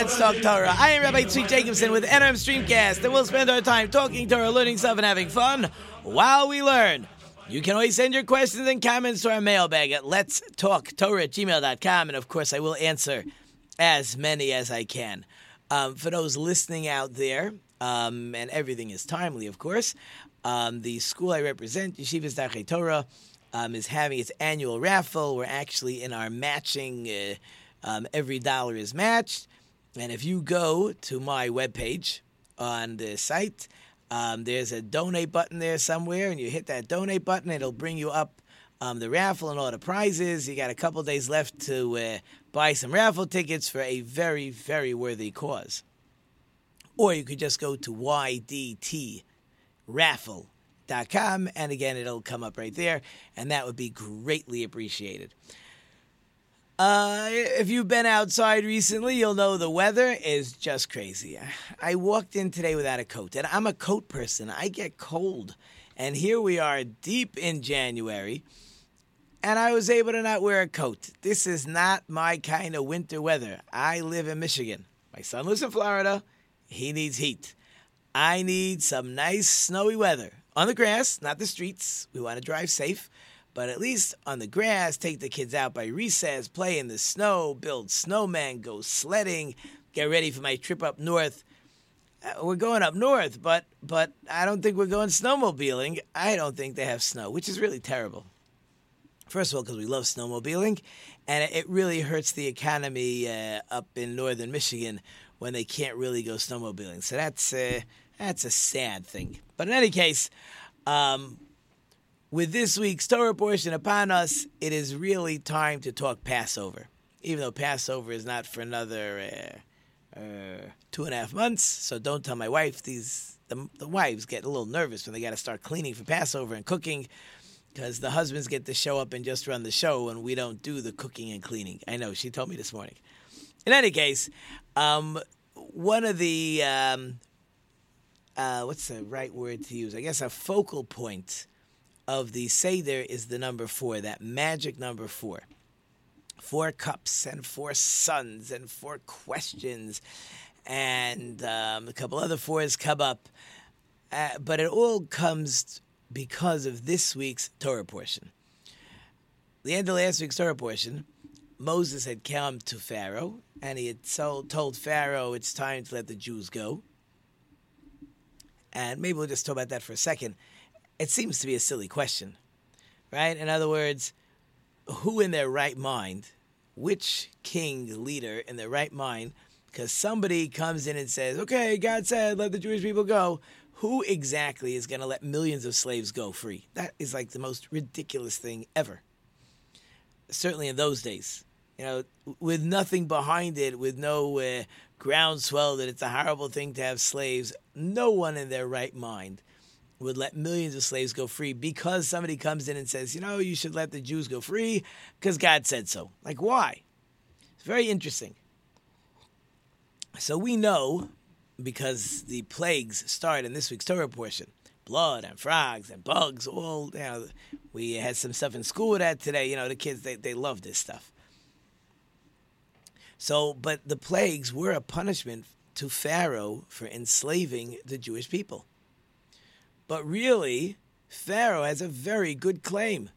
Let's Talk Torah. I am Rabbi Tzvi Jacobson with NRM Streamcast, and we'll spend our time talking Torah, learning stuff, and having fun while we learn. You can always send your questions and comments to our mailbag at Let's Talk Torah at gmail.com, and of course, I will answer as many as I can. Um, for those listening out there, um, and everything is timely, of course, um, the school I represent, Yeshivas Darchei Torah, um, is having its annual raffle. We're actually in our matching, uh, um, every dollar is matched. And if you go to my webpage on the site, um, there's a donate button there somewhere, and you hit that donate button, it'll bring you up um, the raffle and all the prizes. You got a couple days left to uh, buy some raffle tickets for a very, very worthy cause. Or you could just go to YDT raffle com, and again, it'll come up right there, and that would be greatly appreciated. Uh, if you've been outside recently, you'll know the weather is just crazy. I walked in today without a coat, and I'm a coat person. I get cold, and here we are deep in January, and I was able to not wear a coat. This is not my kind of winter weather. I live in Michigan. My son lives in Florida. He needs heat. I need some nice snowy weather on the grass, not the streets. We want to drive safe, but at least on the grass, take the kids out by recess, play in the snow, build snowmen, go sledding, get ready for my trip up north. Uh, we're going up north, but but I don't think we're going snowmobiling. I don't think they have snow, which is really terrible. First of all, because we love snowmobiling, and it really hurts the economy uh, up in northern Michigan when they can't really go snowmobiling. So that's uh, that's a sad thing. But in any case, um, with this week's Torah portion upon us, it is really time to talk Passover. Even though Passover is not for another uh, uh, two and a half months, so don't tell my wife. These the, the wives get a little nervous when they got to start cleaning for Passover and cooking, because the husbands get to show up and just run the show, and we don't do the cooking and cleaning. I know she told me this morning. In any case, um, one of the um, uh, what's the right word to use? I guess a focal point of the Seder is the number four, that magic number four. Four cups and four sons and four questions and um, a couple other fours come up. Uh, but it all comes because of this week's Torah portion. The end of last week's Torah portion, Moses had come to Pharaoh and he had told, told Pharaoh it's time to let the Jews go. And maybe we'll just talk about that for a second. It seems to be a silly question, right? In other words, who in their right mind, which king leader in their right mind, because somebody comes in and says, okay, God said, let the Jewish people go. Who exactly is going to let millions of slaves go free? That is like the most ridiculous thing ever. Certainly in those days, you know, with nothing behind it, with no uh, groundswell that it's a horrible thing to have slaves, no one in their right mind would let millions of slaves go free because somebody comes in and says, you know, you should let the Jews go free because God said so. Like, why? It's very interesting. So we know because the plagues start in this week's Torah portion blood and frogs and bugs, all, you know, we had some stuff in school with that today. You know, the kids, they, they love this stuff. So, but the plagues were a punishment to Pharaoh for enslaving the Jewish people. But really, Pharaoh has a very good claim.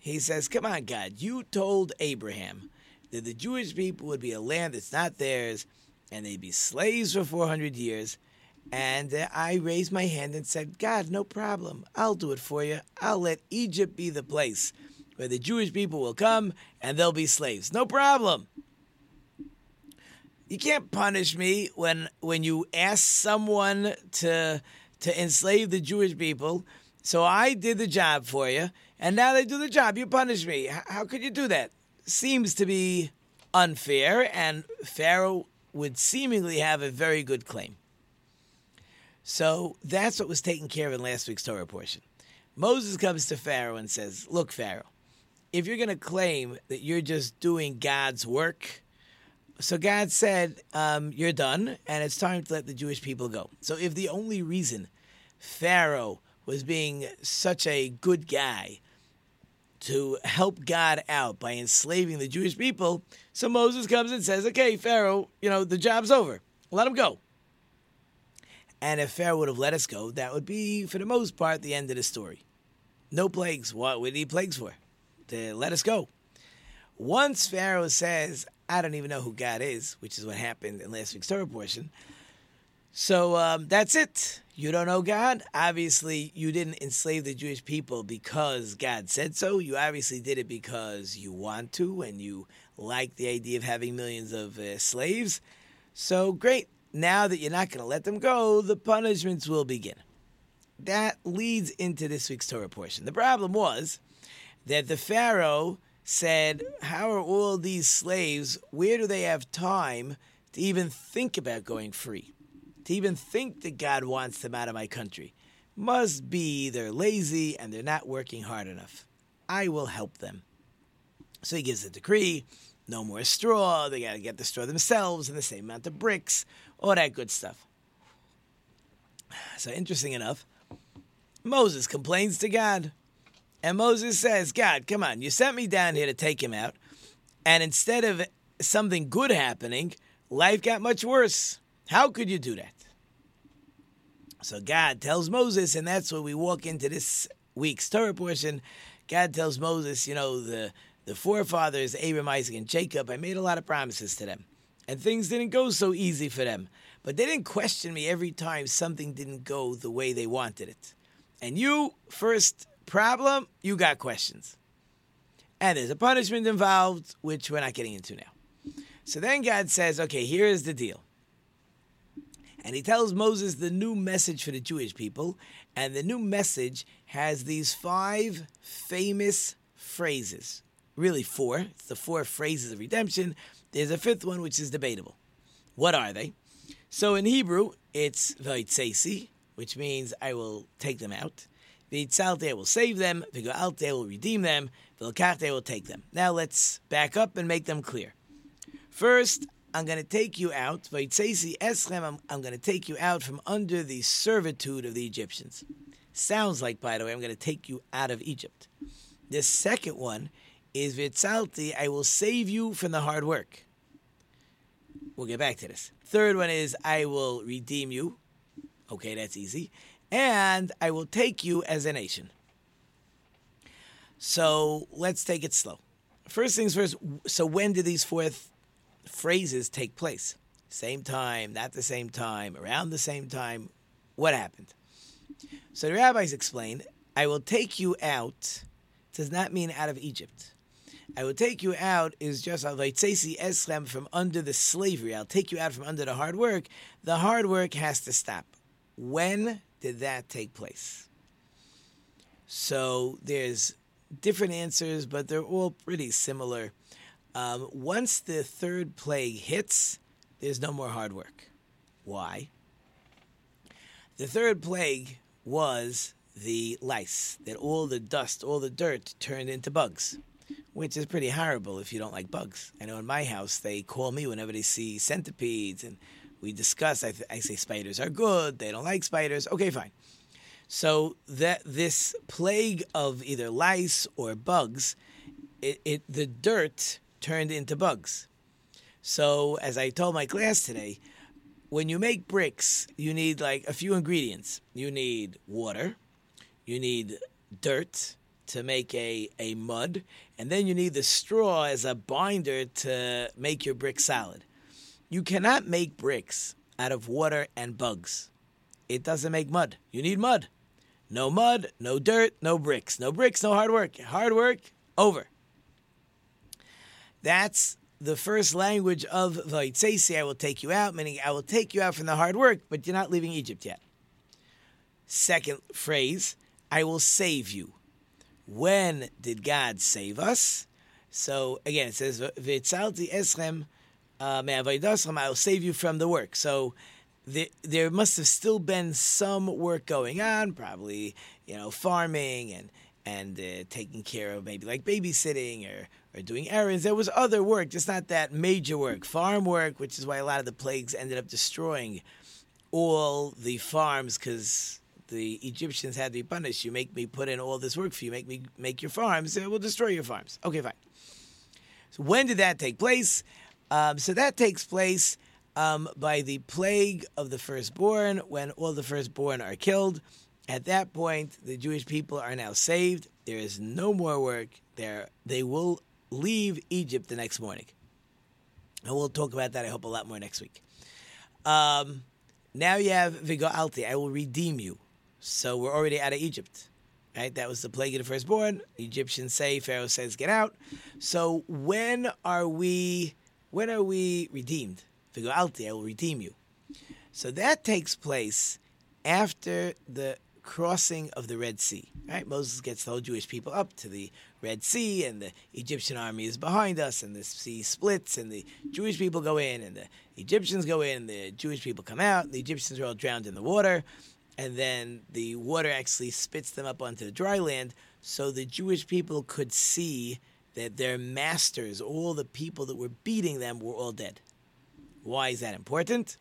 He says, Come on, God, you told Abraham that the Jewish people would be a land that's not theirs and they'd be slaves for 400 years. And I raised my hand and said, God, no problem. I'll do it for you. I'll let Egypt be the place where the Jewish people will come and they'll be slaves. No problem. You can't punish me when when you ask someone to to enslave the Jewish people. So I did the job for you, and now they do the job. You punish me. How could you do that? Seems to be unfair, and Pharaoh would seemingly have a very good claim. So that's what was taken care of in last week's Torah portion. Moses comes to Pharaoh and says, Look, Pharaoh, if you're going to claim that you're just doing God's work, so God said, um, You're done, and it's time to let the Jewish people go. So if the only reason Pharaoh was being such a good guy to help God out by enslaving the Jewish people, so Moses comes and says, Okay, Pharaoh, you know, the job's over. Let him go. And if Pharaoh would have let us go, that would be, for the most part, the end of the story. No plagues. What would he plagues for? To let us go. Once Pharaoh says, I don't even know who God is, which is what happened in last week's Torah portion. So um, that's it. You don't know God. Obviously, you didn't enslave the Jewish people because God said so. You obviously did it because you want to and you like the idea of having millions of uh, slaves. So great now that you're not going to let them go, the punishments will begin. That leads into this week's Torah portion. The problem was that the Pharaoh said, How are all these slaves, where do they have time to even think about going free? To even think that God wants them out of my country? Must be they're lazy and they're not working hard enough. I will help them. So he gives a decree no more straw, they got to get the straw themselves and the same amount of bricks all that good stuff. So, interesting enough, Moses complains to God. And Moses says, God, come on, you sent me down here to take him out. And instead of something good happening, life got much worse. How could you do that? So God tells Moses, and that's where we walk into this week's Torah portion. God tells Moses, you know, the, the forefathers, Abraham, Isaac, and Jacob, I made a lot of promises to them and things didn't go so easy for them. But they didn't question me every time something didn't go the way they wanted it. And you, first problem, you got questions. And there's a punishment involved, which we're not getting into now. So then God says, okay, here's the deal. And he tells Moses the new message for the Jewish people. And the new message has these five famous phrases. Really, four. It's the four phrases of redemption there's a fifth one which is debatable. What are they? So in Hebrew, it's Vaitzesi, which means I will take them out. V'itzalte, I will save them. V'go'alte, I will redeem them. V'lokate, I will take them. Now let's back up and make them clear. First, I'm going to take you out. Vaitzesi eschem, I'm, I'm going to take you out from under the servitude of the Egyptians. Sounds like, by the way, I'm going to take you out of Egypt. The second one is Vitzalti, I will save you from the hard work. We'll get back to this. Third one is I will redeem you. Okay, that's easy. And I will take you as a nation. So let's take it slow. First things first, so when did these four th- phrases take place? Same time, not the same time, around the same time. What happened? So the rabbis explained, I will take you out does not mean out of Egypt. I will take you out is just eschem from under the slavery. I'll take you out from under the hard work. The hard work has to stop. When did that take place? So there's different answers, but they're all pretty similar. Um, once the third plague hits, there's no more hard work. Why? The third plague was the lice, that all the dust, all the dirt turned into bugs which is pretty horrible if you don't like bugs. I know in my house they call me whenever they see centipedes, and we discuss. I, th- I say spiders are good. They don't like spiders. Okay, fine. So that this plague of either lice or bugs, it, it the dirt turned into bugs. So as I told my class today, when you make bricks, you need like a few ingredients. You need water, you need dirt, to make a, a mud, and then you need the straw as a binder to make your brick solid. You cannot make bricks out of water and bugs. It doesn't make mud. You need mud. No mud, no dirt, no bricks. No bricks, no hard work. Hard work, over. That's the first language of Vaitzesi, I will take you out, meaning I will take you out from the hard work, but you're not leaving Egypt yet. Second phrase, I will save you. When did God save us? So again, it says V'tzalti eschem I'll save you from the work. So there, there must have still been some work going on, probably you know farming and and uh, taking care of maybe like babysitting or or doing errands. There was other work, just not that major work, farm work, which is why a lot of the plagues ended up destroying all the farms because the Egyptians had to be punished. You make me put in all this work for you, make me make your farms, it will destroy your farms. Okay, fine. So when did that take place? Um, so that takes place um, by the plague of the firstborn, when all the firstborn are killed. At that point, the Jewish people are now saved. There is no more work. There, they will leave Egypt the next morning, and we'll talk about that. I hope a lot more next week. Um, now you have Vigoalti. I will redeem you. So we're already out of Egypt. Right? That was the plague of the firstborn. The Egyptians say, Pharaoh says, get out. So when are we when are we redeemed? Vigoalti, I will redeem you. So that takes place after the crossing of the Red Sea. Right? Moses gets the whole Jewish people up to the Red Sea, and the Egyptian army is behind us, and the sea splits, and the Jewish people go in, and the Egyptians go in, and the Jewish people come out. And The Egyptians are all drowned in the water, and then the water actually spits them up onto the dry land, so the Jewish people could see that their masters, all the people that were beating them, were all dead. Why is that important?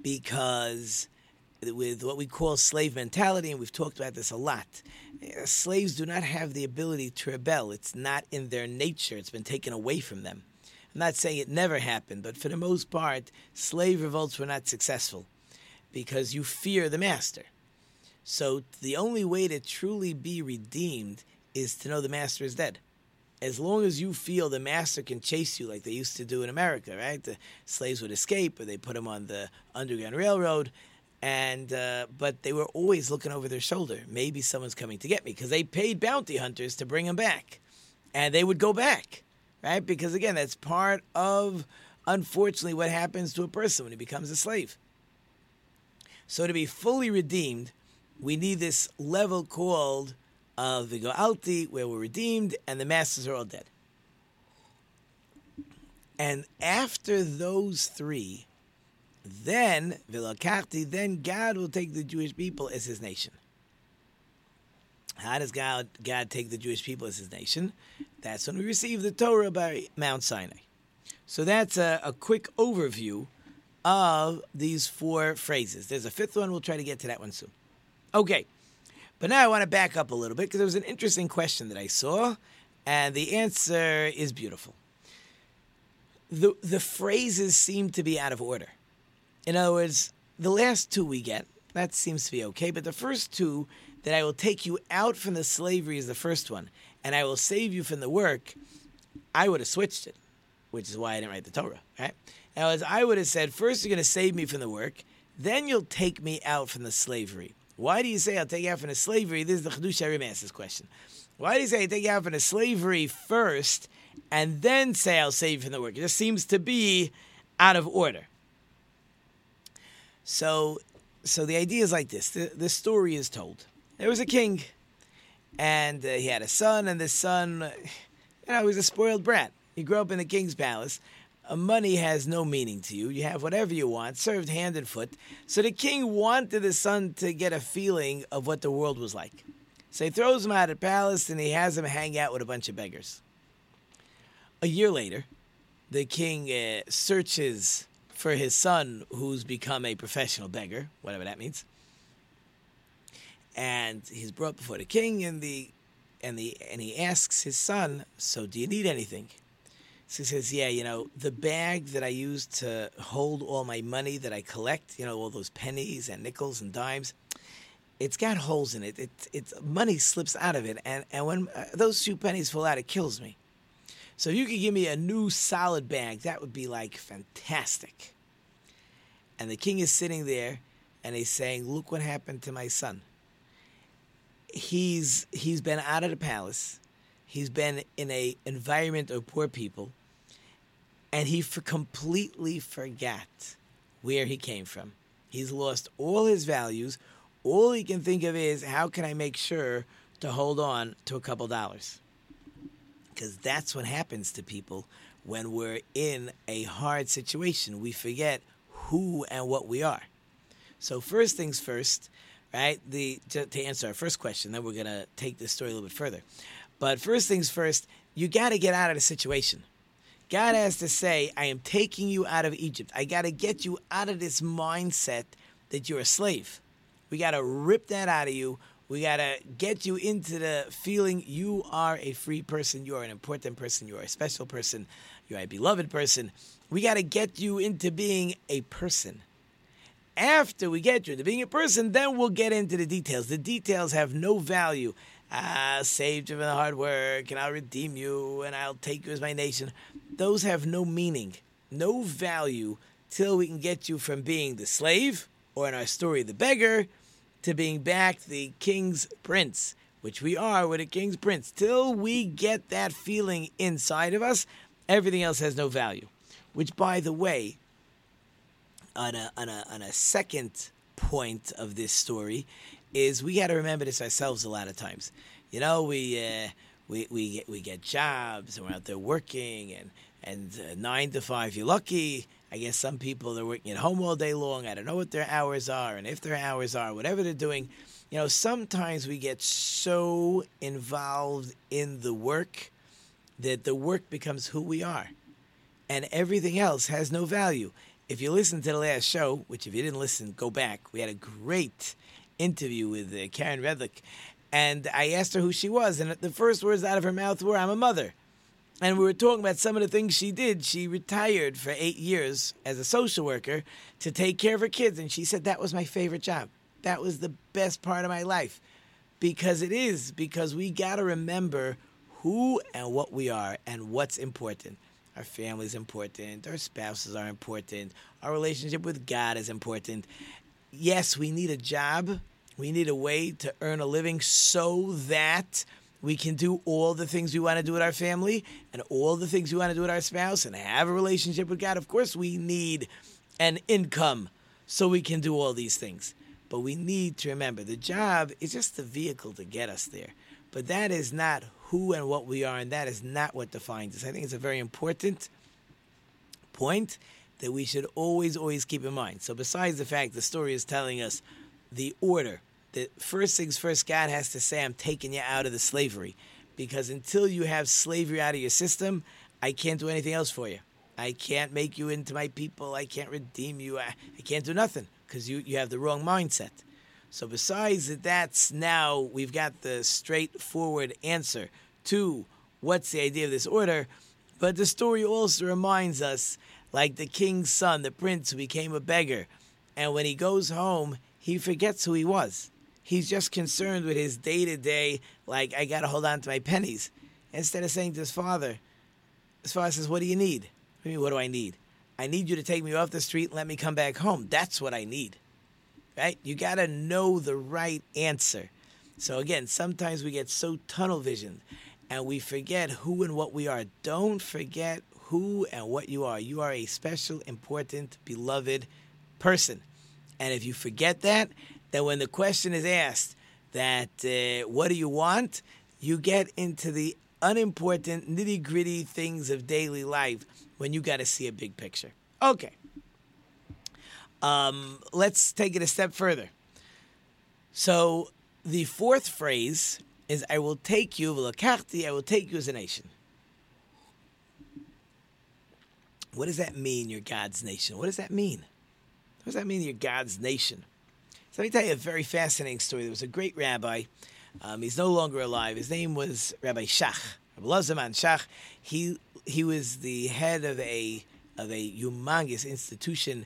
Because with what we call slave mentality, and we've talked about this a lot, eh, slaves do not have the ability to rebel. It's not in their nature, it's been taken away from them. I'm not saying it never happened, but for the most part, slave revolts were not successful because you fear the master. So the only way to truly be redeemed is to know the master is dead as long as you feel the master can chase you like they used to do in America, right? The slaves would escape or they put them on the Underground Railroad. And uh, but they were always looking over their shoulder. Maybe someone's coming to get me because they paid bounty hunters to bring them back, and they would go back, right? Because again, that's part of unfortunately what happens to a person when he becomes a slave. So to be fully redeemed, we need this level called of Vigoalti, where we're redeemed, and the masters are all dead. And after those three, then Vilakarti, then God will take the Jewish people as his nation. How does God, God take the Jewish people as his nation? That's when we receive the Torah by Mount Sinai. So that's a, a quick overview of these four phrases. There's a fifth one. We'll try to get to that one soon. Okay. But now I want to back up a little bit because there was an interesting question that I saw, and the answer is beautiful. The, the phrases seem to be out of order. In other words, the last two we get, that seems to be okay, but the first two, that I will take you out from the slavery is the first one, and I will save you from the work, I would have switched it, which is why I didn't write the Torah, right? Now, as I would have said, first you're going to save me from the work, then you'll take me out from the slavery. Why do you say I'll take you out from the slavery? This is the Chiddush this question. Why do you say I'll take you out from the slavery first and then say I'll save you from the work? It just seems to be out of order. So, so the idea is like this: the, the story is told. There was a king, and uh, he had a son, and the son, you know, he was a spoiled brat. He grew up in the king's palace, money has no meaning to you. You have whatever you want, served hand and foot. So the king wanted the son to get a feeling of what the world was like. So he throws him out of the palace and he has him hang out with a bunch of beggars. A year later, the king uh, searches for his son, who's become a professional beggar, whatever that means. And he's brought before the king, and the and the and he asks his son, "So, do you need anything?" So he says, Yeah, you know, the bag that I use to hold all my money that I collect, you know, all those pennies and nickels and dimes, it's got holes in it. It it's money slips out of it, and and when uh, those two pennies fall out, it kills me. So if you could give me a new solid bag, that would be like fantastic. And the king is sitting there, and he's saying, "Look what happened to my son. He's he's been out of the palace. He's been in a environment of poor people and he for completely forgot where he came from. He's lost all his values. All he can think of is how can I make sure to hold on to a couple dollars? Because that's what happens to people when we're in a hard situation, we forget who and what we are. So first things first, right? The to, to answer our first question, then we're gonna take this story a little bit further. But first things first, you got to get out of the situation. God has to say, I am taking you out of Egypt. I got to get you out of this mindset that you're a slave. We got to rip that out of you. We got to get you into the feeling you are a free person. You are an important person. You are a special person. You are a beloved person. We got to get you into being a person. After we get you into being a person, then we'll get into the details. The details have no value. Ah, saved you from the hard work, and I'll redeem you, and I'll take you as my nation. Those have no meaning, no value, till we can get you from being the slave, or in our story, the beggar, to being back the king's prince, which we are with a king's prince. Till we get that feeling inside of us, everything else has no value. Which, by the way, on a, on a, on a second point of this story, is we got to remember this ourselves a lot of times. You know, we uh, we we get, we get jobs and we're out there working and and uh, nine to five. You're lucky. I guess some people they're working at home all day long. I don't know what their hours are and if their hours are, whatever they're doing. You know, sometimes we get so involved in the work that the work becomes who we are, and everything else has no value. If you listen to the last show, which if you didn't listen, go back. We had a great interview with uh, Karen Redlick, and I asked her who she was, and the first words out of her mouth were, "I'm a mother." And we were talking about some of the things she did. She retired for eight years as a social worker to take care of her kids, and she said that was my favorite job. That was the best part of my life, because it is because we got to remember who and what we are and what's important. Our family is important. Our spouses are important. Our relationship with God is important. Yes, we need a job we need a way to earn a living so that we can do all the things we want to do with our family and all the things we want to do with our spouse and have a relationship with God. Of course, we need an income so we can do all these things. But we need to remember the job is just the vehicle to get us there. But that is not who and what we are, and that is not what defines us. I think it's a very important point that we should always, always keep in mind. So, besides the fact the story is telling us the order the first things first, God has to say, I'm taking you out of the slavery. Because until you have slavery out of your system, I can't do anything else for you. I can't make you into my people. I can't redeem you. I, I can't do nothing because you, you have the wrong mindset. So, besides that, that's now we've got the straightforward answer to what's the idea of this order. But the story also reminds us like the king's son, the prince who became a beggar. And when he goes home, he forgets who he was. He's just concerned with his day to day, like, I got to hold on to my pennies. Instead of saying to his father, his father says, What do you need? I mean, what do I need? I need you to take me off the street and let me come back home. That's what I need. Right? You got to know the right answer. So, again, sometimes we get so tunnel visioned and we forget who and what we are. Don't forget who and what you are. You are a special, important, beloved person. And if you forget that, that when the question is asked that uh, what do you want, you get into the unimportant nitty gritty things of daily life when you got to see a big picture. Okay. Um, let's take it a step further. So the fourth phrase is I will take you, I will take you as a nation. What does that mean, you're God's nation? What does that mean? What does that mean, you're God's nation? Let me tell you a very fascinating story. There was a great rabbi. Um, he's no longer alive. His name was Rabbi Shach. Rabbi Lazaman Shach. He he was the head of a of a humongous institution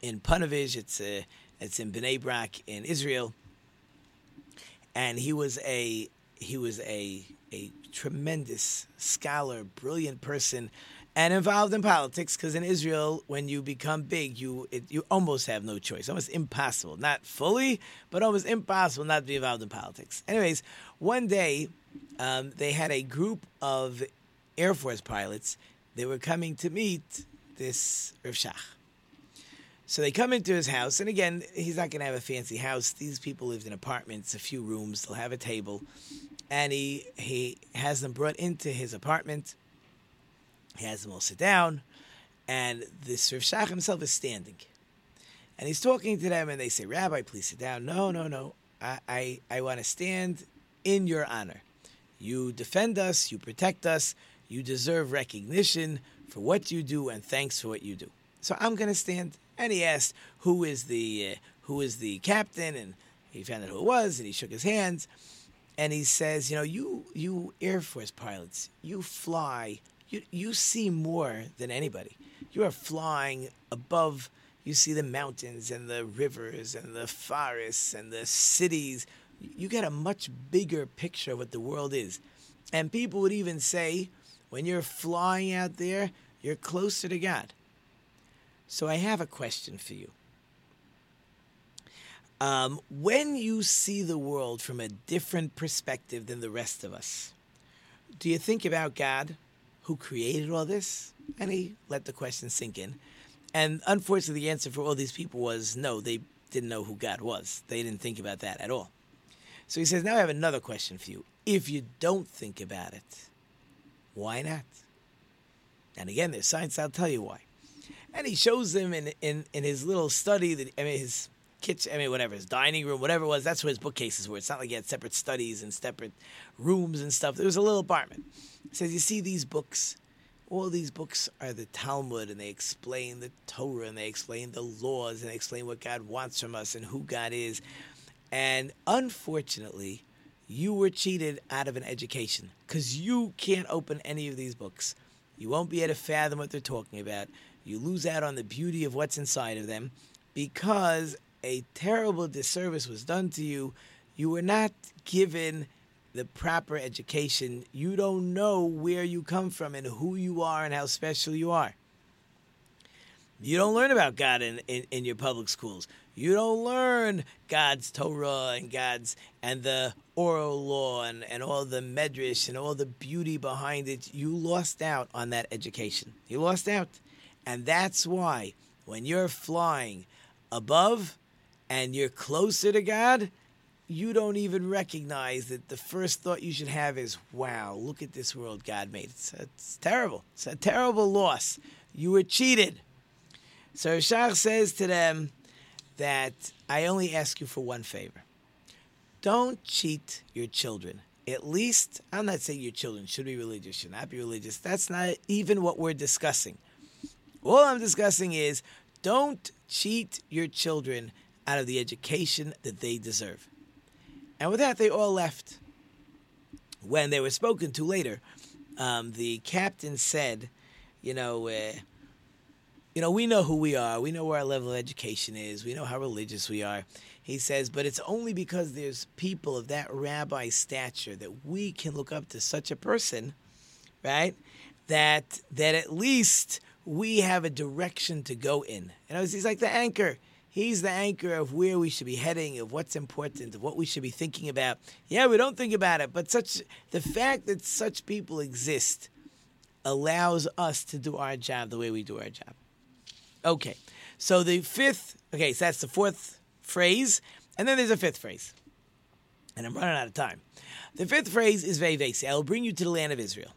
in Punovich. It's a, it's in Bnei Brak in Israel. And he was a he was a a tremendous scholar, brilliant person and involved in politics because in Israel, when you become big, you it, you almost have no choice, almost impossible, not fully, but almost impossible not to be involved in politics. Anyways, one day um, they had a group of Air Force pilots. They were coming to meet this Rav Shach. So they come into his house, and again, he's not going to have a fancy house. These people lived in apartments, a few rooms. They'll have a table, and he he has them brought into his apartment He has them all sit down, and this Rav Shach himself is standing. And he's talking to them, and they say, Rabbi, please sit down. No, no, no. I, I, I want to stand in your honor. You defend us, you protect us, you deserve recognition for what you do, and thanks for what you do. So I'm going to stand. And he asked, who is the, uh, who is the captain? And he found out who it was, and he shook his hands. And he says, you know, you, you Air Force pilots, you fly, you, you see more than anybody. You are flying above you see the mountains and the rivers and the forests and the cities. You get a much bigger picture of what the world is. And people would even say, when you're flying out there, you're closer to God. So I have a question for you. Um, when you see the world from a different perspective than the rest of us, do you think about God who created all this? And he let the question sink in. And unfortunately, the answer for all these people was no, they didn't know who God was. They didn't think about that at all. So he says, Now I have another question for you. If you don't think about it, why not? And again, there's science, I'll tell you why. And he shows them in, in, in his little study, that, I mean, his kitchen, I mean, whatever, his dining room, whatever it was, that's where his bookcases were. It's not like he had separate studies and separate rooms and stuff. It was a little apartment. He says, You see these books? all these books are the Talmud and they explain the Torah and they explain the laws and they explain what God wants from us and who God is. And unfortunately, you were cheated out of an education because you can't open any of these books. You won't be able to fathom what they're talking about. You lose out on the beauty of what's inside of them because a terrible disservice was done to you. You were not given the proper education, you don't know where you come from and who you are and how special you are. You don't learn about God in, in, in your public schools. You don't learn God's Torah and God's and the oral law and, and all the medrash and all the beauty behind it. You lost out on that education. You lost out. And that's why when you're flying above and you're closer to God, you don't even recognize that the first thought you should have is, wow, look at this world God made. It's, it's terrible. It's a terrible loss. You were cheated. So Shach says to them that I only ask you for one favor. Don't cheat your children. At least, I'm not saying your children should be religious, should not be religious. That's not even what we're discussing. All I'm discussing is don't cheat your children out of the education that they deserve. And with that, they all left. When they were spoken to later, um, the captain said, "You know, uh, you know, we know who we are. We know where our level of education is. We know how religious we are." He says, "But it's only because there's people of that rabbi stature that we can look up to such a person, right? That that at least we have a direction to go in. And was, he's like the anchor." He's the anchor of where we should be heading, of what's important, of what we should be thinking about. Yeah, we don't think about it, but such the fact that such people exist allows us to do our job the way we do our job. Okay, so the fifth, okay, so that's the fourth phrase, and then there's a fifth phrase. And I'm running out of time. The fifth phrase is Vevesi. I will bring you to the land of Israel.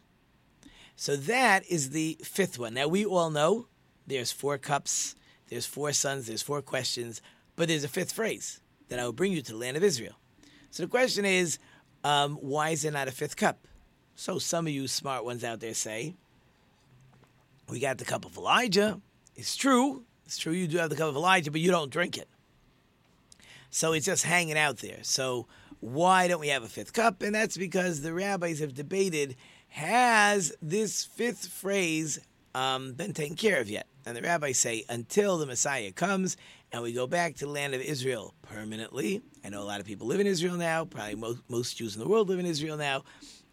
So that is the fifth one. Now we all know there's four cups there's four sons, there's four questions, but there's a fifth phrase that I will bring you to the land of Israel. So the question is, um, why is there not a fifth cup? So some of you smart ones out there say, we got the cup of Elijah. It's true. It's true you do have the cup of Elijah, but you don't drink it. So it's just hanging out there. So why don't we have a fifth cup? And that's because the rabbis have debated has this fifth phrase um, been taken care of yet? And the rabbis say, until the Messiah comes and we go back to the land of Israel permanently. I know a lot of people live in Israel now, probably most, most Jews in the world live in Israel now,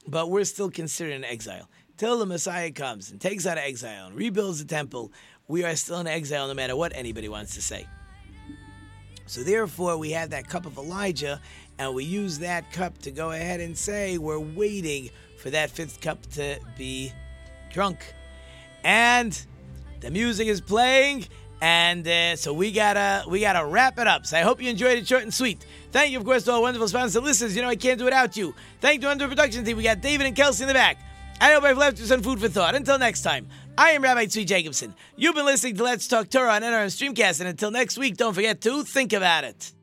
but we're still considered in exile. Till the Messiah comes and takes out of exile and rebuilds the temple, we are still in exile no matter what anybody wants to say. So therefore, we have that cup of Elijah, and we use that cup to go ahead and say we're waiting for that fifth cup to be drunk. And the music is playing, and uh, so we gotta we gotta wrap it up. So I hope you enjoyed it short and sweet. Thank you, of course, to all wonderful sponsors listeners. You know I can't do it without you. Thank you to Under Production Team. We got David and Kelsey in the back. I hope I've left you some food for thought. Until next time, I am Rabbi Tzvi Jacobson. You've been listening to Let's Talk Torah on NRM Streamcast, and until next week, don't forget to think about it.